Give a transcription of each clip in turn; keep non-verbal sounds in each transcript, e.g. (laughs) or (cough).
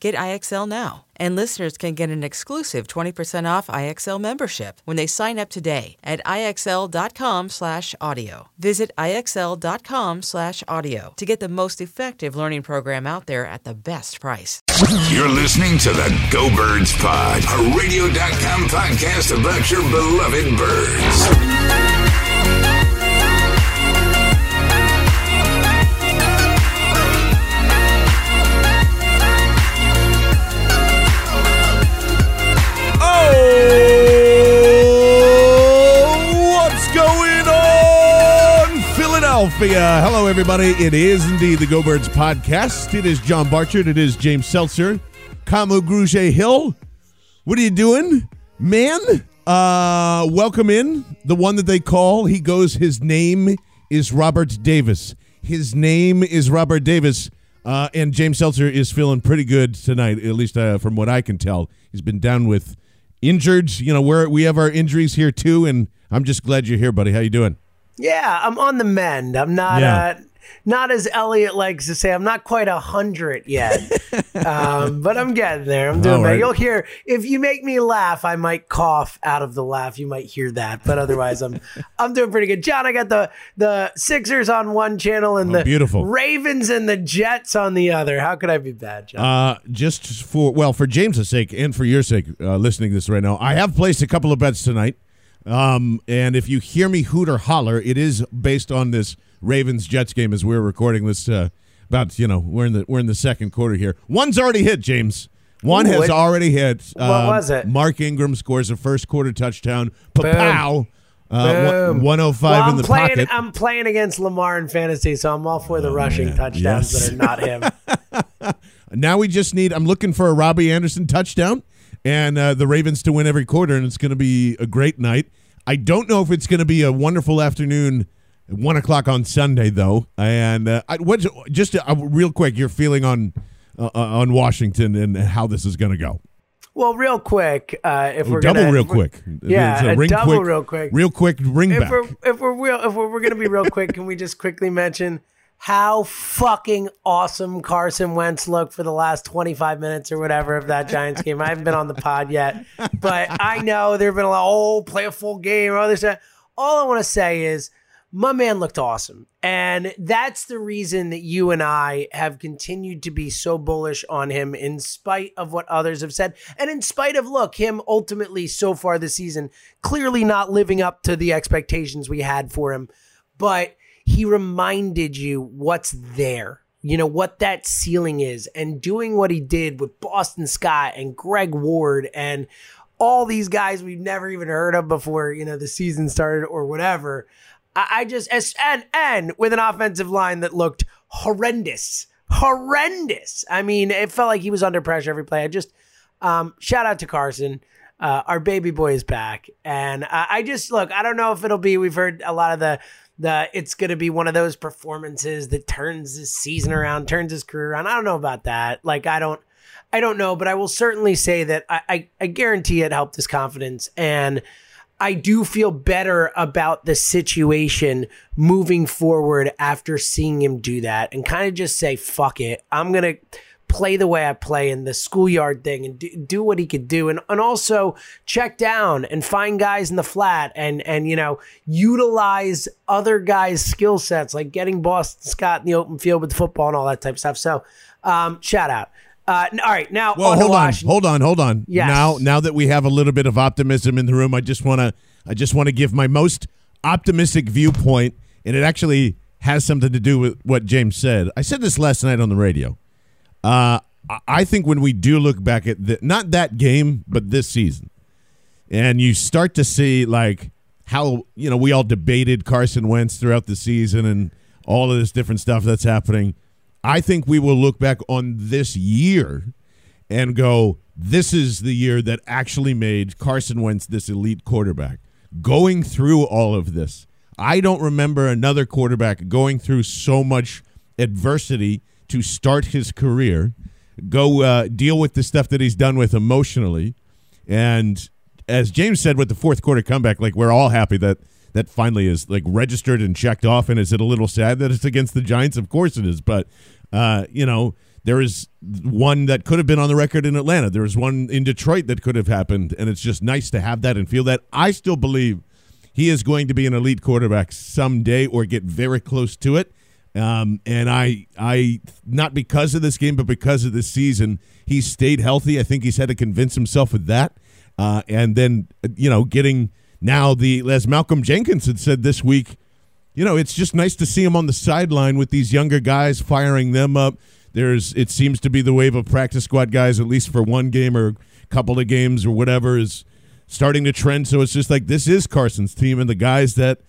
Get IXL now. And listeners can get an exclusive 20% off IXL membership when they sign up today at IXL.com slash audio. Visit IXL.com slash audio to get the most effective learning program out there at the best price. You're listening to the Go Birds Pod, a radio.com podcast about your beloved birds. Philadelphia? Hello, everybody. It is indeed the Go Birds podcast. It is John Barchard. It is James Seltzer. Kamu Grugier-Hill. What are you doing, man? Uh, welcome in. The one that they call, he goes, his name is Robert Davis. His name is Robert Davis. Uh, and James Seltzer is feeling pretty good tonight, at least uh, from what I can tell. He's been down with injured. You know, where we have our injuries here too, and I'm just glad you're here, buddy. How are you doing? Yeah, I'm on the mend. I'm not Yeah. uh, not as Elliot likes to say. I'm not quite a hundred yet, (laughs) um, but I'm getting there. I'm doing right. You'll hear if you make me laugh, I might cough out of the laugh. You might hear that, but otherwise, I'm (laughs) I'm doing pretty good. John, I got the the Sixers on one channel and Oh, the beautiful. Ravens and the Jets on the other. How could I be bad, John? Uh, just for well, for James's sake and for your sake, uh, listening to this right now, I have placed a couple of bets tonight. Um, and if you hear me hoot or holler, it is based on this Ravens Jets game as we're recording this. Uh, about you know we're in the we're in the second quarter here. One's already hit, James. One Ooh, has what- already hit. what Um, was it? Mark Ingram scores a first quarter touchdown. Pow! Uh, Boom. one hundred five well, in the playing. pocket. I'm playing against Lamar in fantasy, so I'm all for the rushing man. touchdowns Yes. that are not him. (laughs) Now we just need. I'm looking for a Robby Anderson touchdown and uh, the Ravens to win every quarter, and it's going to be a great night. I don't know if it's going to be a wonderful afternoon, one o'clock on Sunday though. And uh, I, what's just uh, real quick your feeling on uh, on Washington and how this is going to go? Well, real quick, uh, if we're double gonna, real quick. yeah, ring double quick, real quick. real quick ring if back. we're if we're real if we're, we're gonna be real quick, can we just quickly mention how fucking awesome Carson Wentz looked for the last 25 minutes or whatever of that Giants game? I haven't been on the pod yet, but I know there have been a lot. Oh, play a full game other stuff. All I want to say is. My man looked awesome. And that's the reason that you and I have continued to be so bullish on him in spite of what others have said. And in spite of, look, him ultimately so far this season clearly not living up to the expectations we had for him. But he reminded you what's there. You know, what that ceiling is. And doing what he did with Boston Scott and Greg Ward and all these guys we've never even heard of before, you know, the season started or whatever. I, I just as and and with an offensive line that looked horrendous, horrendous. I mean, it felt like he was under pressure every play. I just um, shout out to Carson. Uh, our baby boy is back, and I, I just look. I don't know if it'll be. We've heard a lot of the the it's going to be one of those performances that turns his season around, turns his career around. I don't know about that. Like I don't I don't know, but I will certainly say that I, I, I guarantee it helped his confidence and I do feel better about the situation moving forward after seeing him do that and kind of just say, fuck it. I'm going to play the way I play in the schoolyard thing and do, do what he could do. And, and also check down and find guys in the flat and, and, you know, utilize other guys' skill sets, like getting Boston Scott in the open field with the football and all that type of stuff. So, um, shout out. Uh, all right, now well, on hold on, hold on, hold on. Yes. Now, now that we have a little bit of optimism in the room, I just want to, I just want to give my most optimistic viewpoint, and it actually has something to do with what James said. I said this last night on the radio. Uh, I- think when we do look back at the, not that game, but this season, and you start to see like how you know we all debated Carson Wentz throughout the season and all of this different stuff that's happening. I think we will look back on this year and go, this is the year that actually made Carson Wentz this elite quarterback. Going through all of this, I don't remember another quarterback going through so much adversity to start his career, go uh, deal with the stuff that he's done with emotionally, and as James said with the fourth quarter comeback, like we're all happy that that finally is like registered and checked off. And is it a little sad that it's against the Giants? Of course it is, but uh, you know there is one that could have been on the record in Atlanta. There is one in Detroit that could have happened, and it's just nice to have that and feel that. I still believe he is going to be an elite quarterback someday or get very close to it. Um, and I, I, not because of this game, but because of this season, he stayed healthy. I think he's had to convince himself of that. Uh, and then, you know, getting now the, as Malcolm Jenkins had said this week, you know, it's just nice to see him on the sideline with these younger guys, firing them up. There's, it seems to be the wave of practice squad guys, at least for one game or couple of games or whatever, is starting to trend. So it's just like this is Carson's team, and the guys that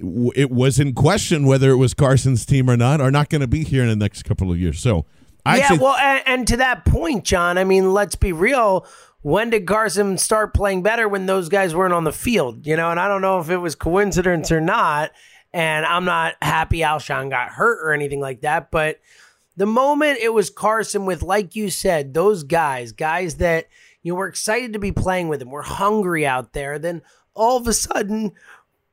it was in question whether it was Carson's team or not are not going to be here in the next couple of years. So I yeah, well, and, and to that point, John, I mean, let's be real. When did Carson start playing better when those guys weren't on the field? You know, and I don't know if it was coincidence or not. And I'm not happy Alshon got hurt or anything like that. But the moment it was Carson with, like you said, those guys, guys that you know were excited to be playing with him, we're hungry out there, then all of a sudden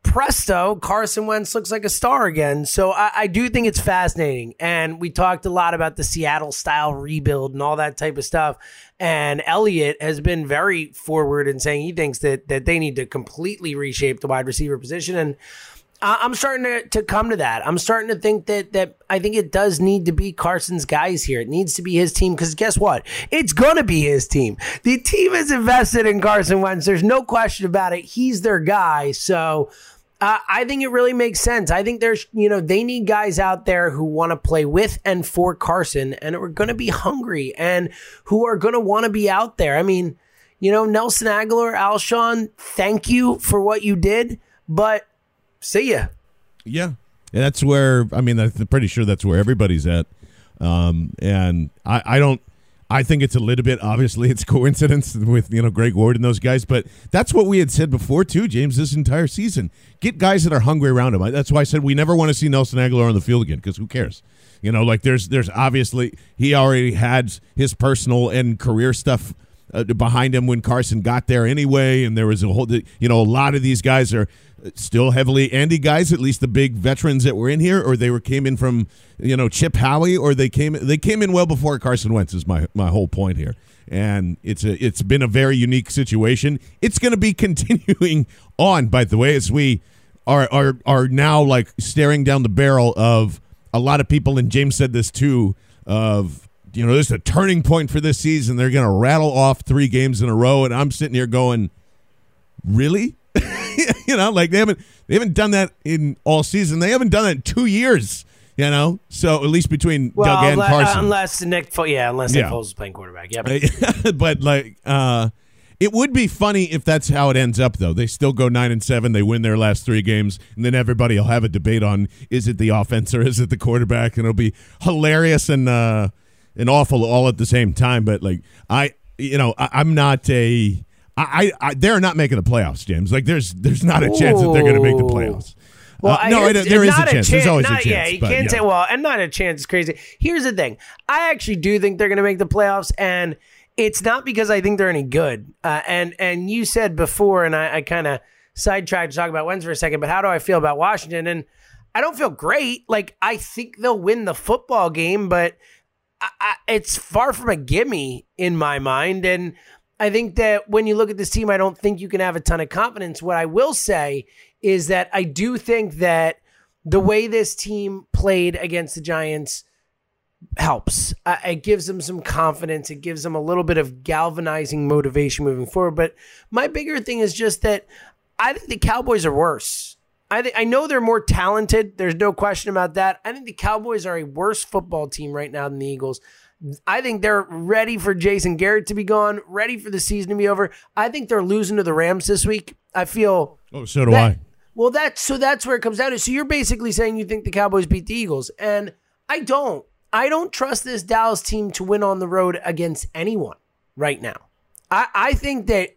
presto, Carson Wentz looks like a star again. So I, I, do think it's fascinating. And we talked a lot about the Seattle style rebuild and all that type of stuff. And Elliott has been very forward in saying he thinks that that they need to completely reshape the wide receiver position. And I'm starting to, to come to that. I'm starting to think that that I think it does need to be Carson's guys here. It needs to be his team because guess what? It's gonna be his team. The team is invested in Carson Wentz. There's no question about it. He's their guy. So uh, I think it really makes sense. I think there's, you know, they need guys out there who want to play with and for Carson and are to be hungry and who are to want to be out there. I mean, you know, Nelson Agholor, Alshon, thank you for what you did, but see ya. Yeah. That's where I mean I'm pretty sure that's where everybody's at. Um, and I, I don't I think it's a little bit obviously it's (laughs) coincidence with you know Greg Ward and those guys, but that's what we had said before too, James. This entire season, get guys that are hungry around him. That's why I said we never want to see Nelson Agholor on the field again because who cares? You know, like there's there's obviously he already had his personal and career stuff uh, behind him when Carson got there anyway, and there was a whole you know a lot of these guys are still heavily Andy guys, at least the big veterans that were in here, or they were came in from you know Chip Howie, or they came they came in well before Carson Wentz. Is my my whole point here, and it's a it's been a very unique situation. It's going to be (laughs) continuing on, by the way, as we are are are now like staring down the barrel of a lot of people, and James said this too of you know, this is a turning point for this season. They're going to rattle off three games in a row, and I'm sitting here going, really? (laughs) you know, like they haven't they haven't done that in all season. They haven't done it in two years. You know, so at least between Well, Doug and unless, Carson. unless Nick, Fo- yeah, unless Nick Yeah. Foles is playing quarterback. Yeah, but (laughs) but like uh it would be funny if that's how it ends up though. They still go 9 and 7, they win their last 3 games and then everybody will have a debate on is it the offense or is it the quarterback and it'll be hilarious and uh and awful all at the same time, but like I you know, I, I'm not a I, I, I they're not making the playoffs, James. Like there's there's not a chance that they're going to make the playoffs. Well, Uh, no, I, I don't- there is a not chance. There's always a not- Yeah, chance, you but, can't yeah. say well, and not a chance is crazy. Here's the thing: I actually do think they're going to make the playoffs, and it's not because I think they're any good. Uh, and and you said before, and I, I kind of sidetracked to talk about Wentz for a second, but how do I feel about Washington? And I don't feel great. Like I think they'll win the football game, but I, it's far from a gimme in my mind. And I think that when you look at this team, I don't think you can have a ton of confidence. What I will say is that I do think that the way this team played against the Giants helps. Uh, it gives them some confidence. It gives them a little bit of galvanizing motivation moving forward. But my bigger thing is just that I think the Cowboys are worse. I think I know they're more talented. There's no question about that. I think the Cowboys are a worse football team right now than the Eagles. I think they're ready for Jason Garrett to be gone, ready for the season to be over. I think they're losing to the Rams this week. I feel Oh, so do that- I. Well, that's so that's where it comes down to. So you're basically saying you think the Cowboys beat the Eagles, and I don't. I don't trust this Dallas team to win on the road against anyone right now. I, I think that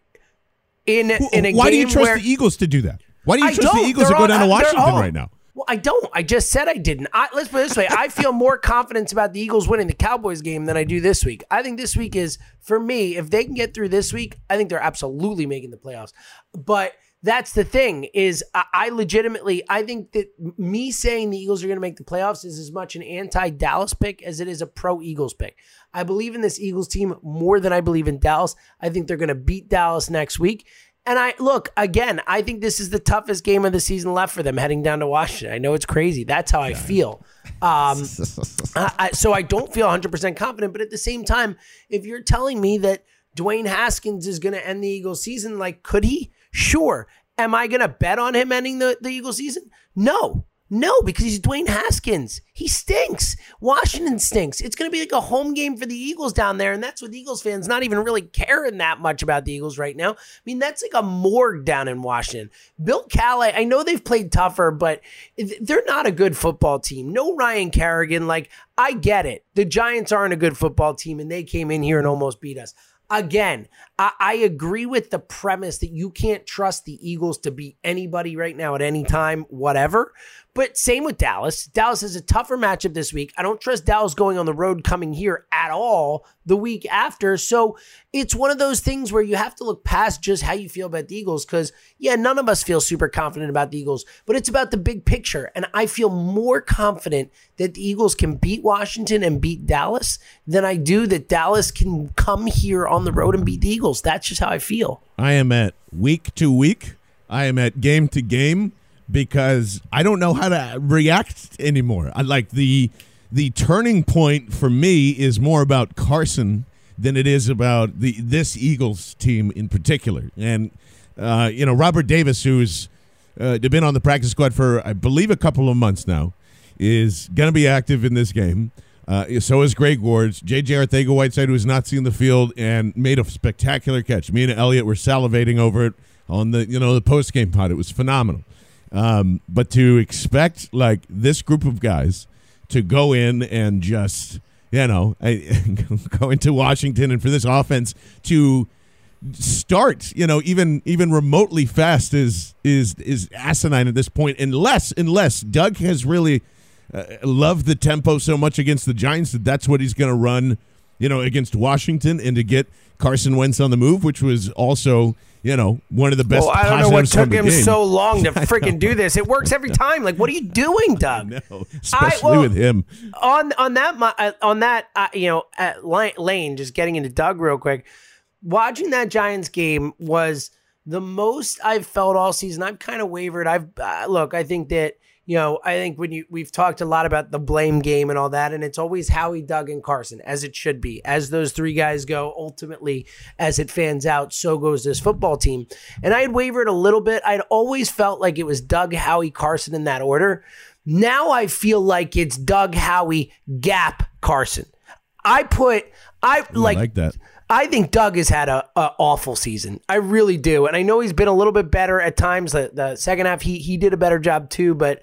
in in a game, Why do you trust where, the Eagles to do that? Why do you I trust the. Eagles to go down to Washington right now? Well, I don't. I just said I didn't. I, let's put it this way: I feel more confidence about the Eagles winning the Cowboys game than I do this week. I think this week is for me. If they can get through this week, I think they're absolutely making the playoffs. But that's the thing is, I, I legitimately I think that me saying the Eagles are going to make the playoffs is as much an anti-Dallas pick as it is a pro-Eagles pick. I believe in this Eagles team more than I believe in Dallas. I think they're going to beat Dallas next week. And I look again, I think this is the toughest game of the season left for them heading down to Washington. I know it's crazy. That's how I feel. Um, (laughs) I, I, so I don't feel 100% confident. But at the same time, if you're telling me that Dwayne Haskins is going to end the Eagles season, like, could he? Sure. Am I going to bet on him ending the, the Eagles season? No. No, because he's Dwayne Haskins. He stinks. Washington stinks. It's going to be like a home game for the Eagles down there. And that's with Eagles fans not even really caring that much about the Eagles right now. I mean, that's like a morgue down in Washington. Bill Callahan, I know they've played tougher, but they're not a good football team. No Ryan Kerrigan. Like, I get it. The Giants aren't a good football team, and they came in here and almost beat us. Again, I, I agree with the premise that you can't trust the Eagles to beat anybody right now at any time, whatever. But same with Dallas. Dallas is a tougher matchup this week. I don't trust Dallas going on the road coming here at all the week after. So it's one of those things where you have to look past just how you feel about the Eagles because, yeah, none of us feel super confident about the Eagles, but it's about the big picture. And I feel more confident that the Eagles can beat Washington and beat Dallas than I do that Dallas can come here on the road and beat the Eagles. That's just how I feel. I am at week to week. I am at game to game because I don't know how to react anymore. I like the the turning point for me is more about Carson than it is about the this Eagles team in particular. And uh, you know, Robert Davis, who's uh, been on the practice squad for I believe a couple of months now, is going to be active in this game. Uh, so is Greg Wards. J.J. Arcega-Whiteside, who has not seen the field and made a spectacular catch. Me and Elliot were salivating over it on the you know the post game pod. It was phenomenal. Um, but to expect like this group of guys to go in and just you know (laughs) go into Washington and for this offense to start you know even even remotely fast is is is asinine at this point unless unless Doug has really uh, loved the tempo so much against the Giants that that's what he's going to run you know against Washington and to get Carson Wentz on the move which was also you know one of the best Well, I don't know what took him game. so long to (laughs) freaking do this. It works every time. Like, what are you doing, Doug? No, especially well, with him. on on that uh, on that uh, you know at li- lane just getting into Doug real quick watching that Giants game was the most I've felt all season I've kind of wavered I've uh, look I think that you know I think when you we've talked a lot about the blame game and all that and it's always Howie Doug and Carson as it should be as those three guys go ultimately as it fans out so goes this football team and I had wavered a little bit I'd always felt like it was Doug Howie Carson in that order now I feel like it's Doug Howie Gap Carson. I put I I like, like that. I think Doug has had a, a awful season. I really do, and I know he's been a little bit better at times. The, the second half, he he did a better job too. But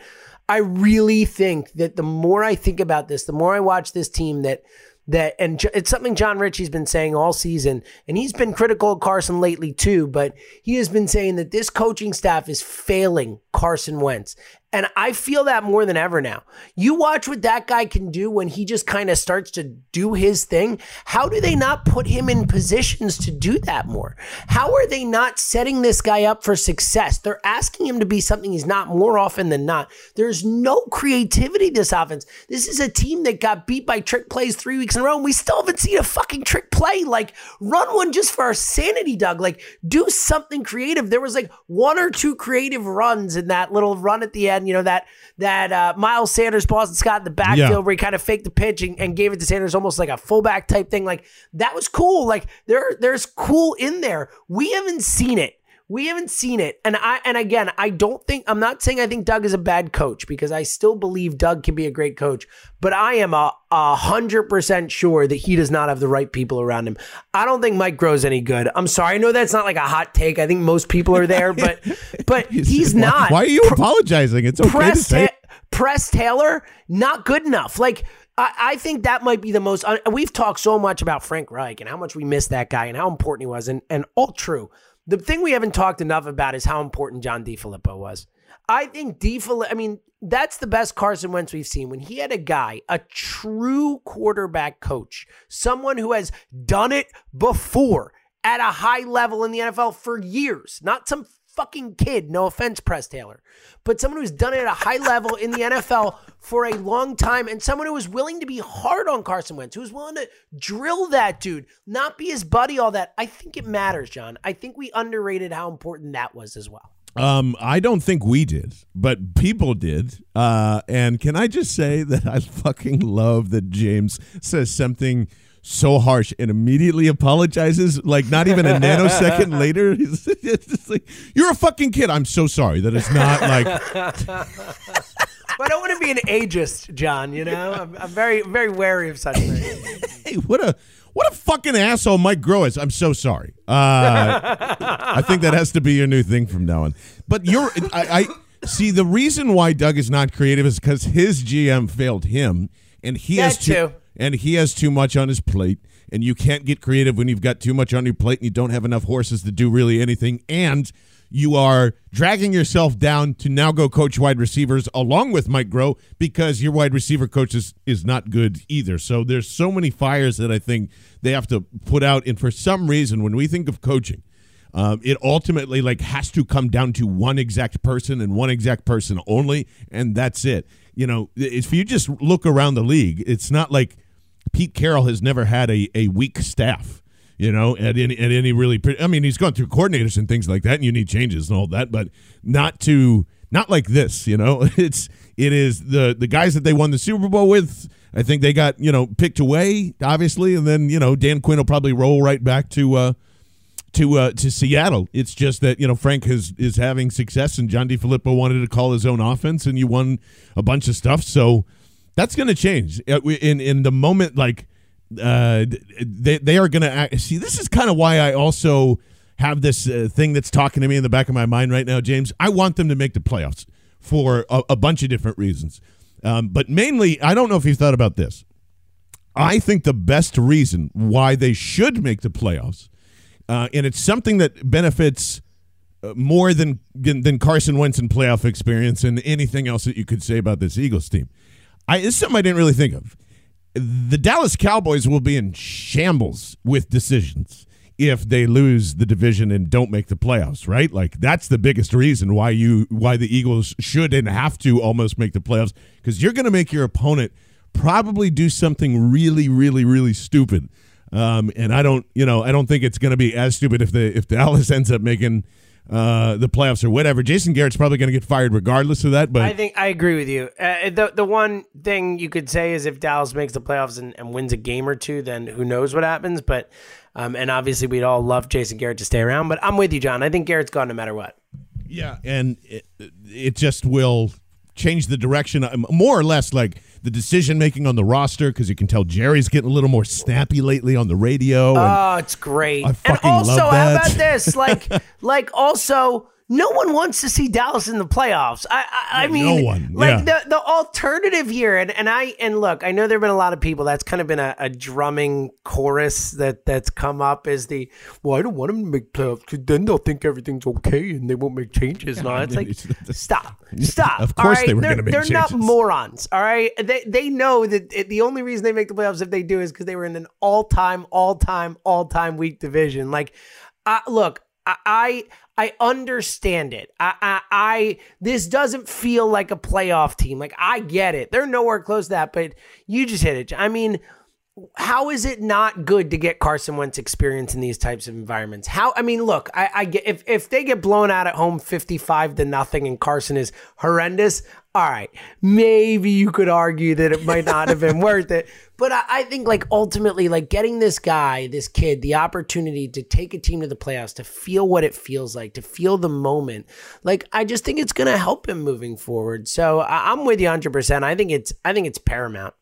I really think that the more I think about this, the more I watch this team, that that and it's something John Ritchie's been saying all season, and he's been critical of Carson lately too. But he has been saying that this coaching staff is failing Carson Wentz, And I feel that more than ever now. You watch what that guy can do when he just kind of starts to do his thing. How do they not put him in positions to do that more? How are they not setting this guy up for success? They're asking him to be something he's not more often than not. There's no creativity this offense. This is a team that got beat by trick plays three weeks in a row, and we still haven't seen a fucking trick play. Like, run one just for our sanity, Doug. Like, do something creative. There was like one or two creative runs in that little run at the end you know that that uh, Miles Sanders, Boston Scott in the backfield Yeah. where he kind of faked the pitch and, and gave it to Sanders almost like a fullback type thing. Like that was cool. Like there there's cool in there. We haven't seen it. We haven't seen it. And I and again, I don't think I'm not saying I think Doug is a bad coach because I still believe Doug can be a great coach, but I am a, hundred percent sure that he does not have the right people around him. I don't think Mike Groh's any good. I'm sorry. I know that's not like a hot take. I think most people are there, but (laughs) but he's Why- not. Why are you apologizing? It's okay to Press, say. Ta- Press Taylor, not good enough. Like, I, I think that might be the most. Uh, we've talked so much about Frank Reich and how much we miss that guy and how important he was, and, and all true. The thing we haven't talked enough about is how important John DeFilippo was. I think DeFilippo, I mean, that's the best Carson Wentz we've seen. When he had a guy, a true quarterback coach, someone who has done it before at a high level in the NFL for years, not some fucking kid. No offense, Press Taylor, but someone who's done it at a high level in the NFL for a long time, and someone who was willing to be hard on Carson Wentz, who's willing to drill that dude, not be his buddy, all that. I think it matters, John. I think we underrated how important that was as well. Um, I don't think we did, but people did. Uh, and can I just say that I fucking love that James says something so harsh and immediately apologizes, like not even a nanosecond (laughs) later. (laughs) He's just like, "You're a fucking kid." I'm so sorry that it's not like (laughs) But I don't want to be an ageist, John. You know, I'm, I'm very, very wary of such things. hey, what a what a fucking asshole Mike Groh is. I'm so sorry. Uh, I think that has to be your new thing from now on. But you're, I, I see the reason why Doug is not creative is because his GM failed him, and he has That too, too. And he has too much on his plate. And you can't get creative when you've got too much on your plate and you don't have enough horses to do really anything. And you are dragging yourself down to now go coach wide receivers along with Mike Groh because your wide receiver coach is, is not good either. So there's so many fires that I think they have to put out. And for some reason, when we think of coaching, um, it ultimately like has to come down to one exact person and one exact person only, and that's it. You know, if you just look around the league, it's not like Pete Carroll has never had a, a weak staff. You know, at any at any really, I mean, he's gone through coordinators and things like that, and you need changes and all that, but not to not like this. You know, (laughs) it's it is the the guys that they won the Super Bowl with. I think they got you know picked away, obviously, and then you know Dan Quinn will probably roll right back to uh, to uh, to Seattle. It's just that you know Frank is is having success, and John DeFilippo wanted to call his own offense, and you won a bunch of stuff. So that's going to change Uh, in in the moment. Like uh, they they are going to see. This is kind of why I also have this uh, thing that's talking to me in the back of my mind right now, James. I want them to make the playoffs for a, a bunch of different reasons, um, but mainly I don't know if you've thought about this. I think the best reason why they should make the playoffs, uh, and it's something that benefits uh, more than than Carson Wentz and playoff experience and anything else that you could say about this Eagles team. I this is something I didn't really think of. The Dallas Cowboys will be in shambles with decisions if they lose the division and don't make the playoffs, right? Like that's the biggest reason why you why the Eagles should and have to almost make the playoffs because you're going to make your opponent probably do something really, really, really stupid. Um, and I don't, you know, I don't think it's going to be as stupid if the if Dallas (laughs) ends up making uh, the playoffs or whatever. Jason Garrett's probably going to get fired regardless of that. But I think I agree with you. Uh, the the one thing you could say is if Dallas makes the playoffs and, and wins a game or two, then who knows what happens. But um, and obviously we'd all love Jason Garrett to stay around. But I'm with you, John. I think Garrett's gone no matter what. Yeah, and it, it just will change the direction, uh, more or less, like the decision making on the roster, because you can tell Jerry's getting a little more snappy lately on the radio. and- Oh, it's great. I fucking and also, love how about this? Like, (laughs) like also no one wants to see Dallas in the playoffs. I, I, I no mean, one, like yeah. the the alternative here, and, and I and look, I know there've been a lot of people. That's kind of been a, a drumming chorus that that's come up as the well, I don't want them to make playoffs because then they'll think everything's okay and they won't make changes. All. It's like (laughs) stop, stop. Of course right? they were They're- gonna make changes. They're not morons. All right, they they know that it, the only reason they make the playoffs if they do is because they were in an all time, all time, all time weak division. Like, I, look, I, I understand it. I, I I this doesn't feel like a playoff team. Like I get it. They're nowhere close to that, but you just hit it. I mean, how is it not good to get Carson Wentz experience in these types of environments? How I mean, look, I, I get if if they get blown out at home fifty five to nothing and Carson is horrendous. All right, maybe you could argue that it might not have been (laughs) worth it. But I, I think like ultimately, like getting this guy, this kid, the opportunity to take a team to the playoffs, to feel what it feels like, to feel the moment. Like I just think it's going to help him moving forward. So I, I'm with you 100. percent I think it's I think it's paramount.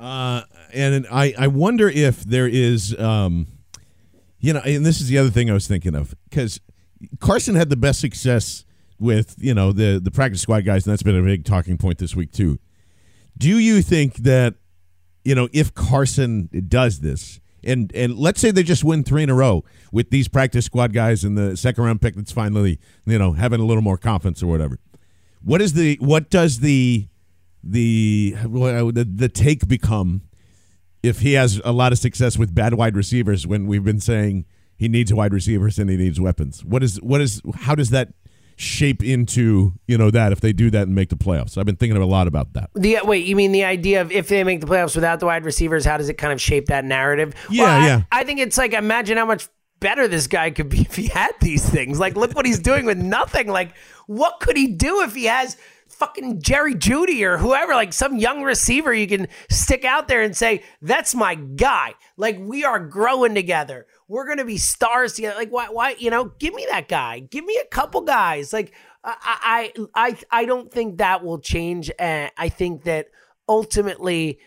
Uh, and I, I wonder if there is, um, you know, and this is the other thing I was thinking of because Carson had the best success with you know the the practice squad guys, and that's been a big talking point this week too. Do you think that you know if Carson does this, and and let's say they just win three in a row with these practice squad guys and the second round pick that's finally you know having a little more confidence or whatever, what is the what does the the what- the, the take become if he has a lot of success with bad wide receivers when we've been saying he needs wide receivers and he needs weapons what is what is how does that shape into you know that if they do that and make the playoffs i've been thinking a lot about that The wait, you mean the idea of if they make the playoffs without the wide receivers, how does it kind of shape that narrative? Yeah, Well, I- yeah. I think it's like imagine how much better this guy could be (laughs) if he had these things. Like, look what he's doing with nothing. Like, what could he do if he has fucking Jerry Jeudy or whoever, like some young receiver you can stick out there and say, "That's my guy." Like, we are growing together. We're gonna be stars together. Like, why? Why? You know, give me that guy. Give me a couple guys. Like, I, I, I, I don't think that will change. And I think that ultimately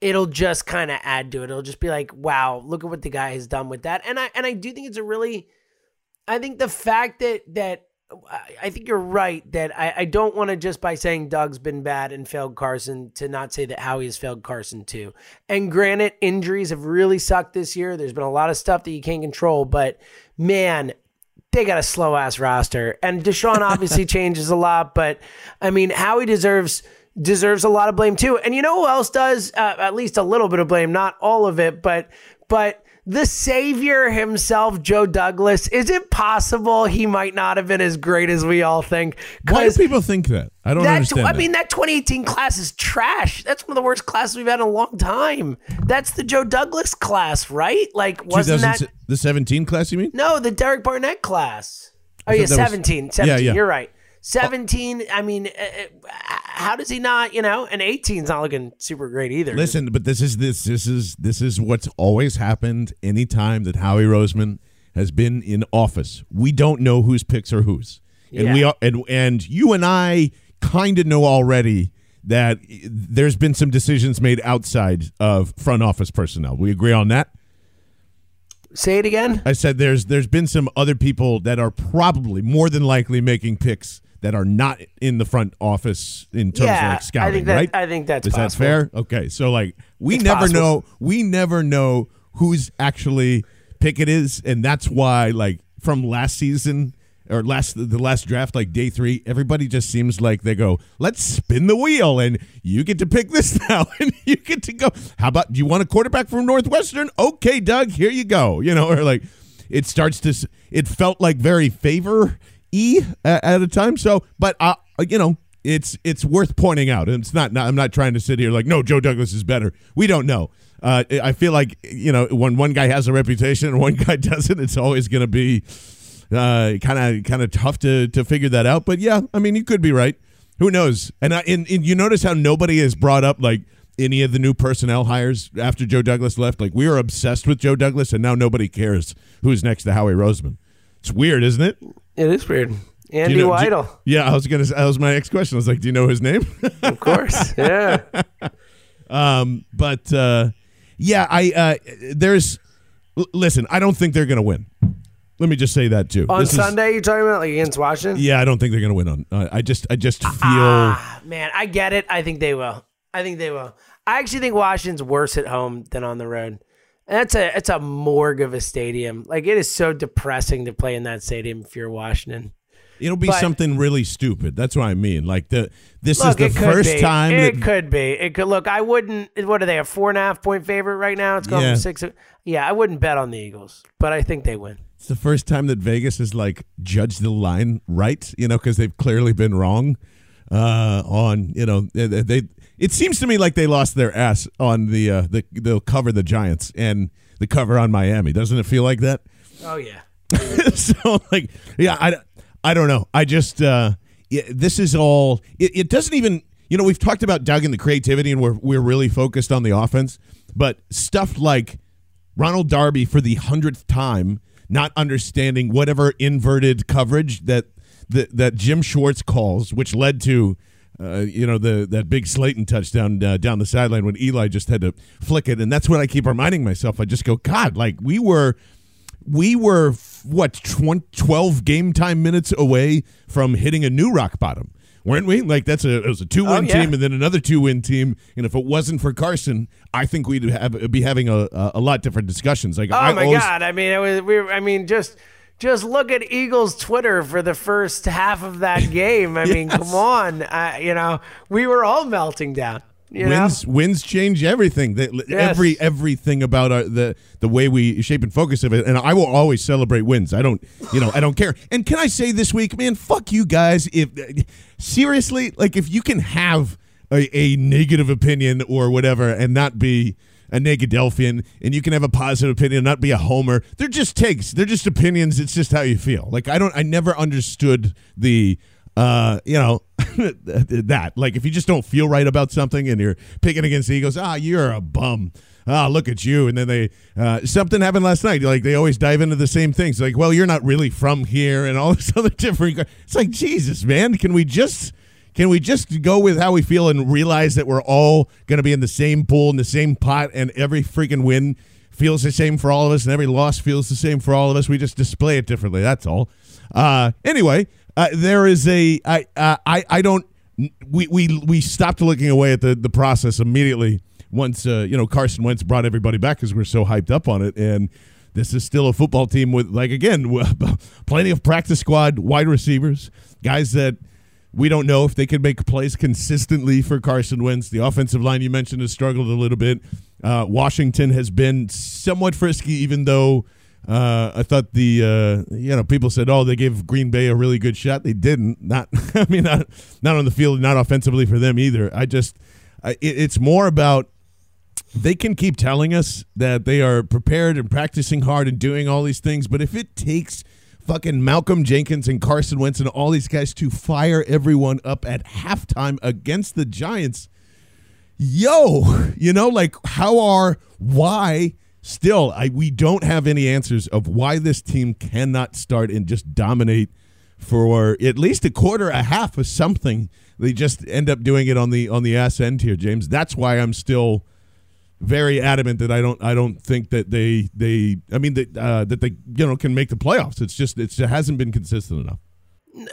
it'll just kind of add to it. It'll just be like, wow, look at what the guy has done with that. And I and I do think it's a really I think the fact that that I- think you're right that I, I don't want to just by saying Doug's been bad and failed Carson to not say that Howie has failed Carson too. And granted, injuries have really sucked this year. There's been a lot of stuff that you can't control, but man, they got a slow ass roster. And Deshaun obviously (laughs) changes a lot, but I mean, Howie deserves deserves a lot of blame too. And you know who else does? Uh, at least a little bit of blame, not all of it, but but the savior himself, Joe Douglas. Is it possible he might not have been as great as we all think? why do people think that i don't that, understand I that. mean, that 2018 class is trash. That's one of the worst classes we've had in a long time. That's the Joe Douglas class, right? Like, wasn't that the 17 class you mean no the Derek Barnett class? Oh yeah, thought that was- 17. 17. Yeah, yeah. You're right. 17. I mean, uh, uh, how does he not? You know, and 18's not looking super great either. Listen, but this is this this is this is what's always happened anytime that Howie Roseman has been in office. We don't know whose picks are whose. And we are and and you and I kind of know already that there's been some decisions made outside of front office personnel. We agree on that? Say it again. I said there's there's been some other people that are probably more than likely making picks that are not in the front office in terms Yeah, of I like scouting, think that- right? I think that's Is that fair? Okay, so like we It's never possible. know we never know who's actually pick it is, and that's why like from last season or last the last draft, like day three, everybody just seems like they go, "Let's spin the wheel, and you get to pick this (laughs) now, and you get to go." How about do you want a quarterback from Northwestern? Okay, Doug, here you go. You know, or like it starts to. It felt like very favor e at, a time. So, but uh, you know, it's it's worth pointing out. It's not, not. I'm not trying to sit here like, no, Joe Douglas is better. We don't know. Uh, I feel like you know when one guy has a reputation and one (laughs) guy doesn't, it's always going to be kind of kind of tough to to figure that out. But yeah, I mean, you could be right. Who knows? And, I, and you notice how nobody has brought up like any of the new personnel hires after Joe Douglas left. Like we were obsessed with Joe Douglas, and now nobody cares who's next to Howie Roseman. It's weird, isn't it? It is weird. Andy you know- Weidl, yeah, I was gonna. That was my next question. I was like, do you know his name? (laughs) of course. Yeah. Um, but uh, yeah, I uh, there's l- listen. I don't think they're going to win. Let me just say that too. On This is- Sunday, you're talking about like against Washington? yeah, I don't think they're going to win on. Uh, I just, I just feel. Ah, man, I get it. I think they will. I think they will. I actually think Washington's worse at home than on the road. And that's a it's a morgue of a stadium. Like it is so depressing to play in that stadium if you're Washington. It'll be But- something really stupid. That's what I mean. Like the this Look, is the first be. time it that could be. It could look. I wouldn't. What are they? A four and a half point favorite right now? It's going Yeah. from six. Yeah, I wouldn't bet on the Eagles, but I think they win. it's the first time that Vegas has like judged the line right. You know, because they've clearly been wrong uh, on. You know, they, they. It seems to me like they lost their ass on the uh, the they'll cover the Giants and the cover on Miami. Doesn't it feel like that? Oh yeah. (laughs) so like yeah i, I don't know i just uh yeah, this is all it, it doesn't even you know we've talked about doug and the creativity and we're, we're really focused on the offense but stuff like ronald darby for the hundredth time not understanding whatever inverted coverage that that, that jim schwartz calls which led to uh, you know the that big Slayton touchdown uh, down the sideline when Eli just had to flick it, and that's what I keep reminding myself. I just go, God, like we were we were what 20, 12 game time minutes away from hitting a new rock bottom weren't we like that's a it was a two win Oh, yeah. team and then another two win team and if it wasn't for carson i think we'd have be having a, a, lot different discussions like Oh I my always- god! I mean, it was. We. were- I mean, just. Just look at Eagles Twitter for the first half of that (laughs) game. I mean, come on. I, you know, we were all melting down. You know? wins wins change everything They- Yes. every everything about our, the the way we shape and focus of it and i will always celebrate wins i don't you know i don't care and can i say this week man fuck you guys if uh, seriously like if you can have a, a negative opinion or whatever and not be a Negadelphian, and you can have a positive opinion and not be a homer. They're just takes. They're just opinions. It's just how you feel. Like I don't. I never understood the uh, you know, (laughs) that. Like, if you just don't feel right about something and you're picking against the Eagles, ah, you're a bum. Ah, look at you. And then they, uh, something happened last night. Like, they always dive into the same things. Like, well, you're not really from here and all (laughs) this other different. It's like, Jesus, man, can we just. Can we just go with how we feel and realize that we're all going to be in the same pool, in the same pot, and every freaking win feels the same for all of us, and every loss feels the same for all of us? We just display it differently. That's all. Uh, anyway, uh, there is a I uh, I I don't we we we stopped looking away at the the process immediately once uh, you know Carson Wentz brought everybody back because we're so hyped up on it and. This is still a football team with, like, again, (laughs) plenty of practice squad wide receivers, guys that we don't know if they can make plays consistently for Carson Wentz. The offensive line you mentioned has struggled a little bit. Uh, Washington has been somewhat frisky, even though uh, I thought the uh, you know people said, oh, they gave Green Bay a really good shot. They didn't. Not (laughs) I mean not not on the field, not offensively for them either. I just I, it, it's more about they can keep telling us that they are prepared and practicing hard and doing all these things, but if it takes fucking Malcolm Jenkins and Carson Wentz and all these guys to fire everyone up at halftime against the Giants, yo, you know, like how are why still I we don't have any answers of why this team cannot start and just dominate for at least a quarter, a half of something. They just end up doing it on the on the ass end here, James. That's why I'm still very adamant that I don't I don't think that they they I mean that uh, that they you know can make the playoffs. It's just it's, it hasn't been consistent enough.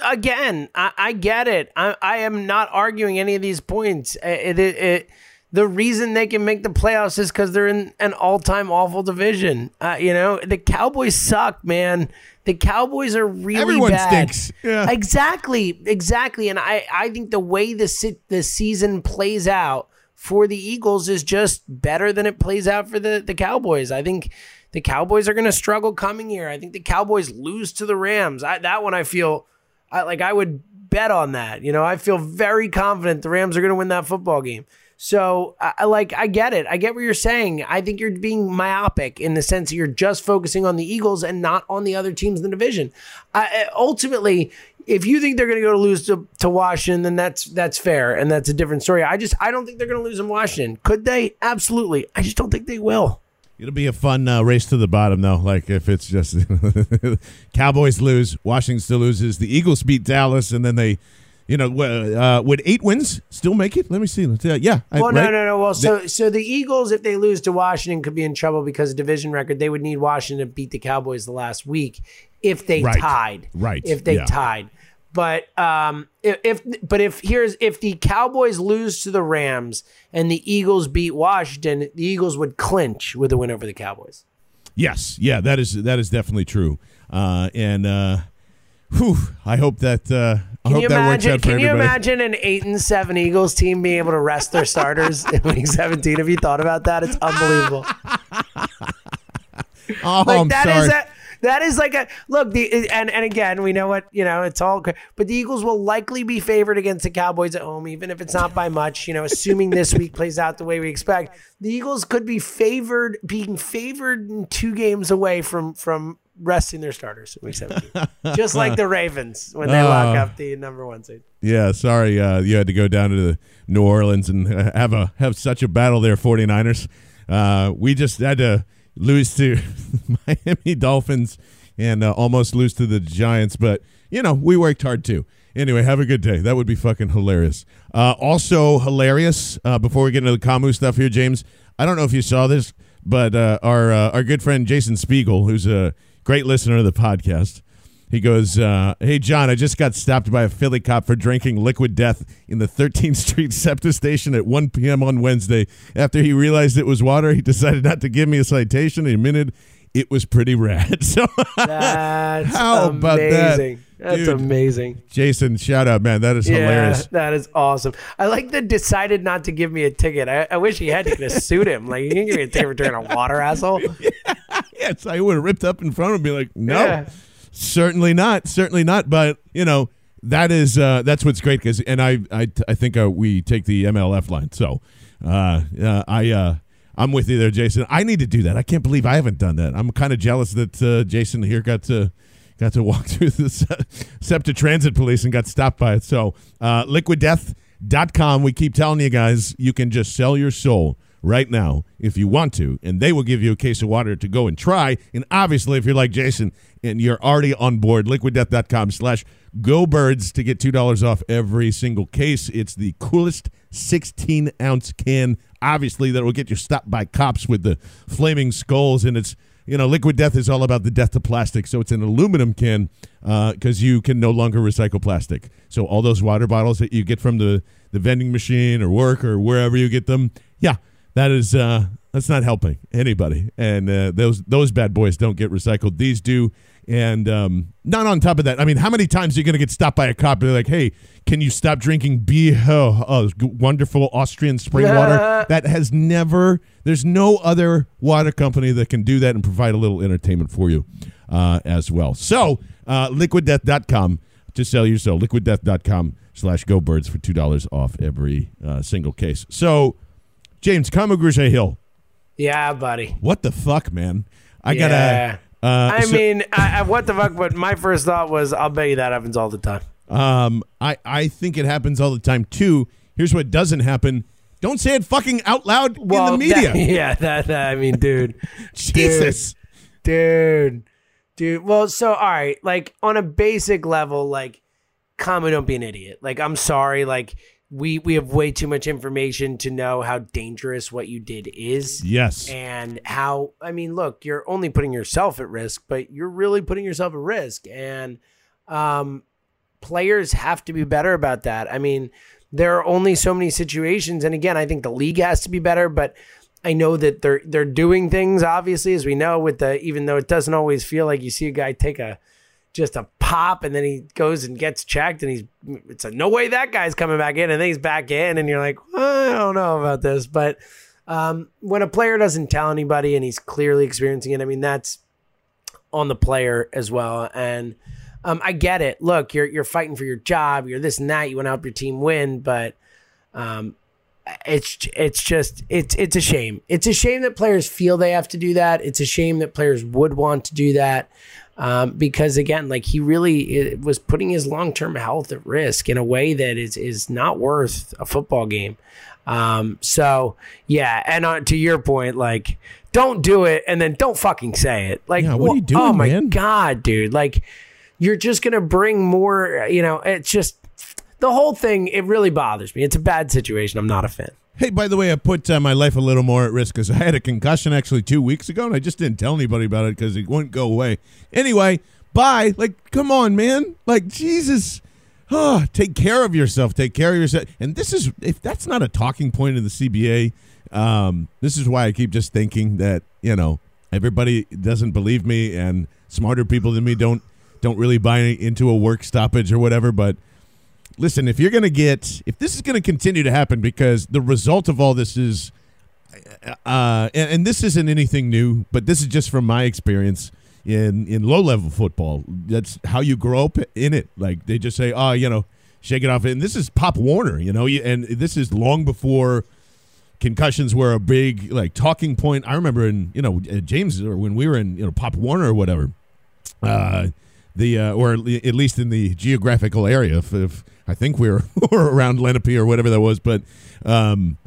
again, I, I get it. I, I am not arguing any of these points. It, it, it, the reason they can make the playoffs is because they're in an all-time awful division. Uh, you know, the Cowboys suck, man. The Cowboys are really Everyone bad. stinks. Yeah. Exactly, exactly. And I, I think the way the the season plays out for the Eagles is just better than it plays out for the the Cowboys. I think the Cowboys are going to struggle coming here. I think the Cowboys lose to the Rams. I, that one I feel I like I would bet on that. You know, I feel very confident the Rams are going to win that football game. So I, like I get it. I get what you're saying. I think you're being myopic in the sense that you're just focusing on the Eagles and not on the other teams in the division. I- ultimately, if you think they're going to go to lose to, to Washington, then that's that's fair and that's a different story. I just I don't think they're going to lose in Washington. Could they? Absolutely. I just don't think they will. It'll be a fun uh, race to the bottom, though. Like if it's just (laughs) Cowboys lose, Washington still loses. The Eagles beat Dallas, and then they you know, uh, would eight wins still make it? Let me see. Let's, yeah. I- Well, no, right? no, no. Well, so so the Eagles, if they lose to Washington, could be in trouble because of division record. They would need Washington to beat the Cowboys the last week if they Right. tied. Right. If they Yeah. tied. But um, if, if but if here's if the Cowboys lose to the Rams and the Eagles beat Washington, the Eagles would clinch with a win over the Cowboys. Yes, yeah, that is that is definitely true. Uh, and uh, whew, I hope that uh, I Can you imagine? Can you imagine an eight and seven Eagles team being able to rest their starters in Week (laughs) 17? Have you thought about that? It's unbelievable. (laughs) Oh, like I'm that sorry. is a that is like a look the and and again we know what you know it's all cra- but the Eagles will likely be favored against the Cowboys at home even if it's not by much you know assuming this week plays out the way we expect the Eagles could be favored being favored in two games away from from resting their starters in week 17 just like the Ravens when they lock Oh. up the number one seed Yeah, sorry, uh, you had to go down to the New Orleans and uh, have a have such a battle there, 49ers. Uh, we just had to lose to (laughs) Miami Dolphins and uh, almost lose to the Giants, but you know we worked hard too. Anyway, have a good day. That would be fucking hilarious. Uh, also hilarious. Uh, before we get into the Kamu stuff here, James, I don't know if you saw this, but uh, our uh, our good friend Jason Spiegel, who's a great listener of the podcast, he goes, uh, "Hey John, I just got stopped by a Philly cop for drinking liquid death in the 13th (laughs) Street SEPTA station at 1 p.m. on Wednesday. After he realized it was water, he decided not to give me a citation. He admitted it was pretty rad. (laughs) So, that's How about that? that's Dude. amazing Jason, shout out, man. That is hilarious. That is awesome. I like that decided not to give me a ticket. I, I wish he had. to have sued him. Like, you can give me a ticket for drinking a water, asshole. (laughs) (laughs) Yes, I would have ripped up in front of be like, no, Yeah. certainly not, certainly not. But you know, that is uh, that's what's great because, and I I I think uh, we take the MLF line. So, uh, uh, I uh, I'm with you there, Jason. I need to do that. I can't believe I haven't done that. I'm kind of jealous that uh, Jason here got to. Got to (laughs) walk through the Se- SEPTA Transit Police and got stopped by it. So, uh, liquiddeath.com. We keep telling you guys, you can just sell your soul right now if you want to, and they will give you a case of water to go and try. And obviously, if you're like Jason and you're already on board, liquiddeath.com slash go birds to get $2 off every single case. It's the coolest 16 ounce can, obviously, that will get you stopped by cops with the flaming skulls. And it's, you know, Liquid Death is all about the death to plastic. So it's an aluminum can uh, because you can no longer recycle plastic. So all those water bottles that you get from the, the vending machine or work or wherever you get them, yeah, that is uh, that's not helping anybody. And uh, those those bad boys don't get recycled. These do. And um, not on top of that, I mean, how many times are you going to get stopped by a cop and they're like, "Hey, can you stop drinking beer? Oh, oh, wonderful Austrian spring water that has never. There's no other water company that can do that and provide a little entertainment for you uh, as well. So, uh, liquiddeath.com to sell your soul. Liquiddeath.com slash go birds for two dollars off every uh, single case. So, James Kamu Grugier-Hill, Yeah, buddy. what the fuck, man? I Yeah. gotta. Uh, I so- mean, I, I, what the fuck? But my first thought was, I'll bet you that happens all the time. Um, I, I think it happens all the time too. Here's what doesn't happen. Don't say it fucking out loud in the media. that- (laughs) yeah, that, that- I mean, dude, (laughs) Jesus. dude, dude. Well, so all right, like on a basic level, like, Kamu, don't be an idiot. Like, I'm sorry, like. We, we have way too much information to know how dangerous what you did is. Yes. and how I mean, look, you're only putting yourself at risk, but you're really putting yourself at risk, and um, players have to be better about that. I mean, there are only so many situations, and again, I think the league has to be better, but. I know that they're they're doing things obviously as we know with the even though it doesn't always feel like you see a guy take a just a pop and then he goes and gets checked and he's it's a no way that guy's coming back in and then he's back in and you're like "Well, I don't know about this but um, when a player doesn't tell anybody and he's clearly experiencing it I mean that's on the player as well and um, I get it look you're you're fighting for your job you're this and that you want to help your team win but um, it's it's just it's it's a shame. It's a shame that players feel they have to do that. It's a shame that players would want to do that um, because again, like he really uh, was putting his long term health at risk in a way that is is not worth a football game. Um, so yeah, and on, to your point, like don't do it and then don't fucking say it. Like Yeah, what are you doing, Oh my man? god, dude! Like you're just gonna bring more. You know, it's just the whole thing it really bothers me. It's a bad situation. I'm not a fan. Hey, by the way, I put uh, my life a little more at risk because I had a concussion actually two weeks ago, and I just didn't tell anybody about it because it wouldn't go away. Anyway, bye. Like, come on, man. Like, Jesus. Oh, take care of yourself. Take care of yourself. And this is if that's not a talking point in the CBA, um, this is why I keep just thinking that you know everybody doesn't believe me, and smarter people than me don't don't really buy into a work stoppage or whatever. But listen, if you're going to get, if this is going to continue to happen, because the result of all this is, uh, and, and this isn't anything new, but this is just from my experience in in low level football. That's how you grow up in it. Like they just say, oh, you know, shake it off. And this is Pop Warner, you know, and this is long before concussions were a big like talking point. I remember in you know James or when we were in you know Pop Warner or whatever. Uh, the uh, or at least in the geographical area. If, if I think we were, (laughs) around Lenape or whatever that was, but um,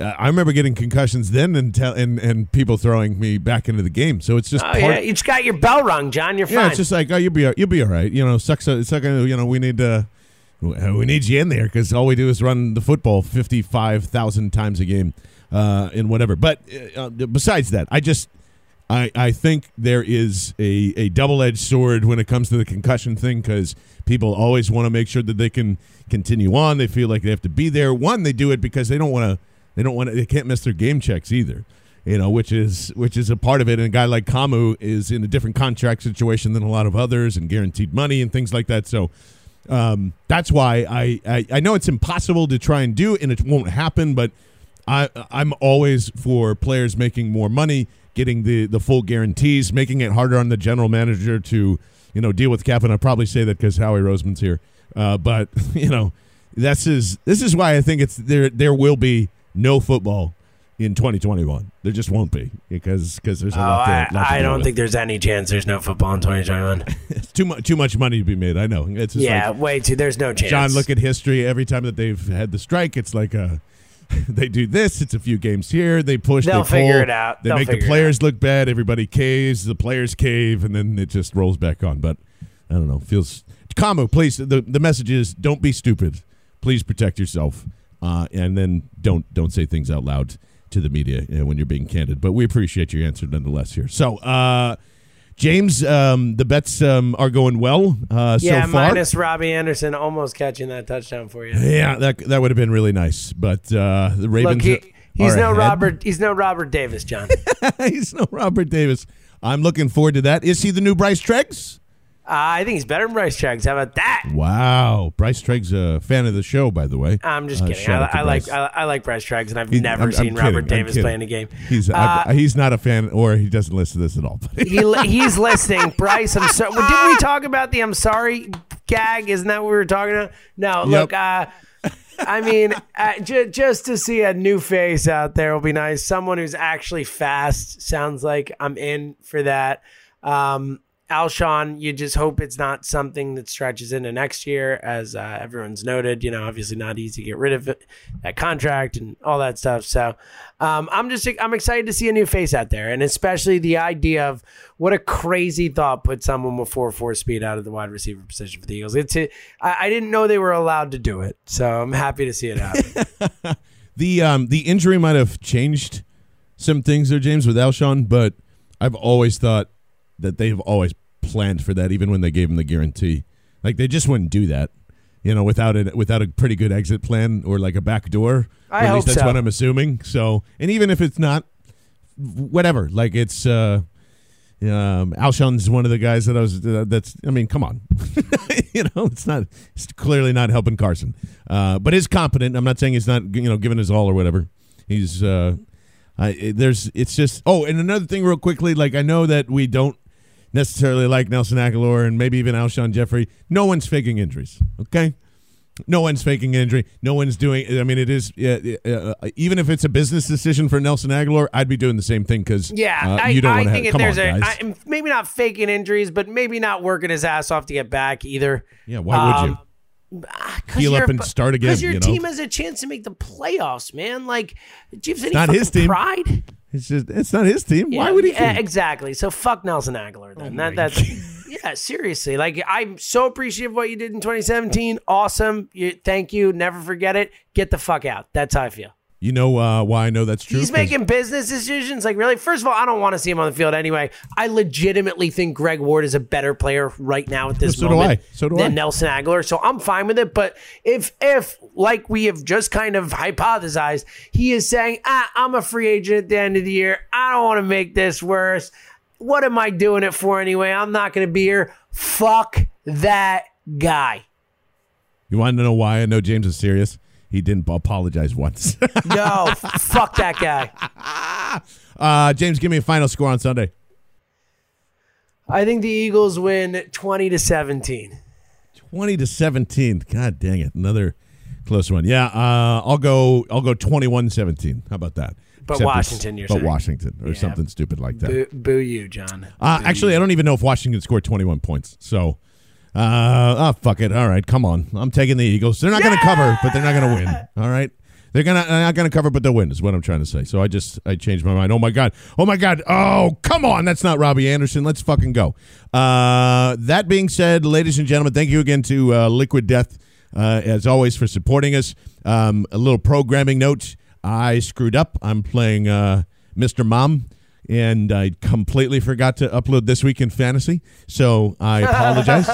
I remember getting concussions then and tell and and people throwing me back into the game. So it's just oh yeah, you just got your bell rung, John. You're yeah, fine. it's just like oh you'll be you'll be all right. You know, sucks. It's like you know we need to. We need you in there because all we do is run the football fifty-five thousand times a game, uh, and whatever. But uh, besides that, I just I, I think there is a, a double edged sword when it comes to the concussion thing because people always want to make sure that they can continue on. They feel like they have to be there. One, they do it because they don't want to. They don't want to. They can't miss their game checks either. You know, which is which is a part of it. And a guy like Kamu is in a different contract situation than a lot of others, and guaranteed money and things like that. So um, that's why I, I I know it's impossible to try and do, and it won't happen. But I I'm always for players making more money getting the the full guarantees, making it harder on the general manager to you know deal with cap. And I probably say that because Howie Roseman's here, uh, but (laughs) you know this is this is why I think it's there. There will be no football in 2021. There just won't be because because there's a oh, lot. I, lot to I don't with. think there's any chance there's no football in 2021. (laughs) it's too much too much money to be made. I know. It's just yeah, like, way too. There's no chance. John, look at history. Every time that they've had the strike, it's like a (laughs) they do this. It's a few games here. They push. They'll they figure pull, it out. They They'll make the players look bad. Everybody caves. The players cave, and then it just rolls back on. But I don't know. Feels. Kamu, please. The the message is: don't be stupid. Please protect yourself, uh, and then don't don't say things out loud to the media uh, when you're being candid. But we appreciate your answer nonetheless here. So. uh James, um, the bets um, are going well uh, yeah, so far. minus Robby Anderson almost catching that touchdown for you. Yeah, that that would have been really nice. But uh, the Ravens. Look, he, he's are no ahead. Robert. He's no Robert Davis, John. (laughs) he's no Robert Davis. I'm looking forward to that. Is he the new Bryce Treggs? Uh, I think he's better than Bryce Treggs. How about that? Wow, Bryce Treggs a fan of the show, by the way. I'm just Uh, kidding. I, I like Bryce. I, I like Bryce Treggs, and I've He- never I'm- seen Robert I'm Davis kidding. play in a game. He's Uh, he's not a fan, or he doesn't listen to this at all. (laughs) He, he's listening. Bryce, I'm sorry. Didn't we talk about the "I'm sorry" gag? Isn't that what we were talking about? No. Look, uh, I mean, uh, j- just to see a new face out there will be nice. Someone who's actually fast. Sounds like I'm in for that. Um, Alshon, you just hope it's not something that stretches into next year, as uh, everyone's noted. You know, obviously not easy to get rid of it, that contract and all that stuff. So, um, I'm just I'm excited to see a new face out there, and especially the idea of what a crazy thought put someone with four four speed out of the wide receiver position for the Eagles. It's a, I, I didn't know they were allowed to do it, so I'm happy to see it happen. (laughs) the um the injury might have changed some things there, James, with Alshon, but I've always thought that they've always planned for that, even when they gave him the guarantee. Like they just wouldn't do that, you know, without a without a pretty good exit plan or like a back door. I Or at hope least that's so. what I'm assuming. So, and even if it's not, whatever. Like it's. uh um, Alshon's one of the guys that I was. Uh, that's. I mean, come on. (laughs) you know, it's not. It's clearly not helping Carson. Uh, but is competent. I'm not saying he's not. You know, giving his all or whatever. He's. Uh, I, there's. It's just. Oh, and another thing, real quickly. Like I know that we don't necessarily like Nelson Agholor and maybe even Alshon Jeffery. No one's faking injuries. Okay. No one's faking injury. No one's doing. I mean, it is uh, uh, even if it's a business decision for Nelson Agholor, I'd be doing the same thing because Yeah, uh, I, you don't want to think have. Come on, there's a guys. I, maybe not faking injuries, but maybe not working his ass off to get back either. yeah, why would um, you? Cause Heal up and start again, Because your you know? team has a chance to make the playoffs, man. Like, do you have any not his team. Pride. It's just. It's not his team. Why would he? yeah, exactly. So fuck Nelson Agholor. Then Oh that, that's Yeah, seriously. Like I'm so appreciative of what you did in 2017. Awesome. You, thank you. Never forget it. Get the fuck out. That's how I feel. You know uh, why I know that's true? He's making business decisions. Like, really? First of all, I don't want to see him on the field anyway. I legitimately think Greg Ward is a better player right now at this So do moment I. So do than I. Nelson Agholor. So I'm fine with it. But if, if like we have just kind of hypothesized, he is saying, ah, I'm a free agent at the end of the year. I don't want to make this worse. What am I doing it for anyway? I'm not going to be here. Fuck that guy. You want to know why I know James is serious? He didn't apologize once. (laughs) No, fuck that guy. (laughs) uh, James, give me a final score on Sunday. I think the Eagles win 20 to 17. 20 to 17. God dang it. Another close one. Yeah, uh, I'll go I'll go 21-17. How about that? But Except Washington, you're But saying. Washington or something stupid like that. Boo, boo you, John. Uh, actually, I don't even know if Washington scored 21 points. So, uh, oh, fuck it. All right, come on. I'm taking the Eagles. They're not going to cover, but they're not going to win. All right. They're gonna they're not gonna cover, but they'll win. Is what I'm trying to say. So I just I changed my mind. Oh my god. Oh my god. Oh come on. That's not Robby Anderson. Let's fucking go. Uh, that being said, ladies and gentlemen, thank you again to uh, Liquid Death uh, as always for supporting us. Um, a little programming note. I screwed up. I'm playing uh, Mr. Mom and I completely forgot to upload this week in fantasy. So I (laughs) apologize,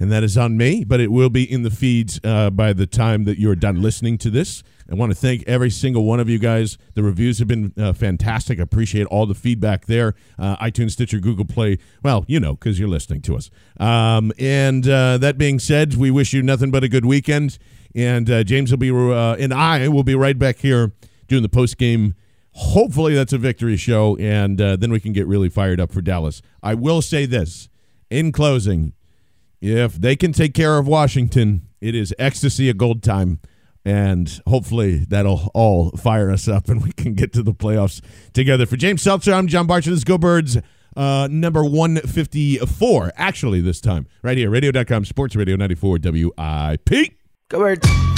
and that is on me. But it will be in the feeds uh, by the time that you're done listening to this. I want to thank every single one of you guys. The reviews have been uh, fantastic. I appreciate all the feedback there. Uh, iTunes, Stitcher, Google Play. Well, you know, because you're listening to us. Um, and uh, that being said, we wish you nothing but a good weekend. And uh, James will be, uh, and I will be right back here doing the post game Hopefully that's a victory show, and uh, then we can get really fired up for Dallas. I will say this in closing: if they can take care of Washington, it is ecstasy of gold time, and hopefully that'll all fire us up, and we can get to the playoffs together. For James Seltzer, I'm John Barcher. This is Go Birds. Uh, number 154, actually, this time, right here, radio.com, sports radio 94 WIP. Go Birds.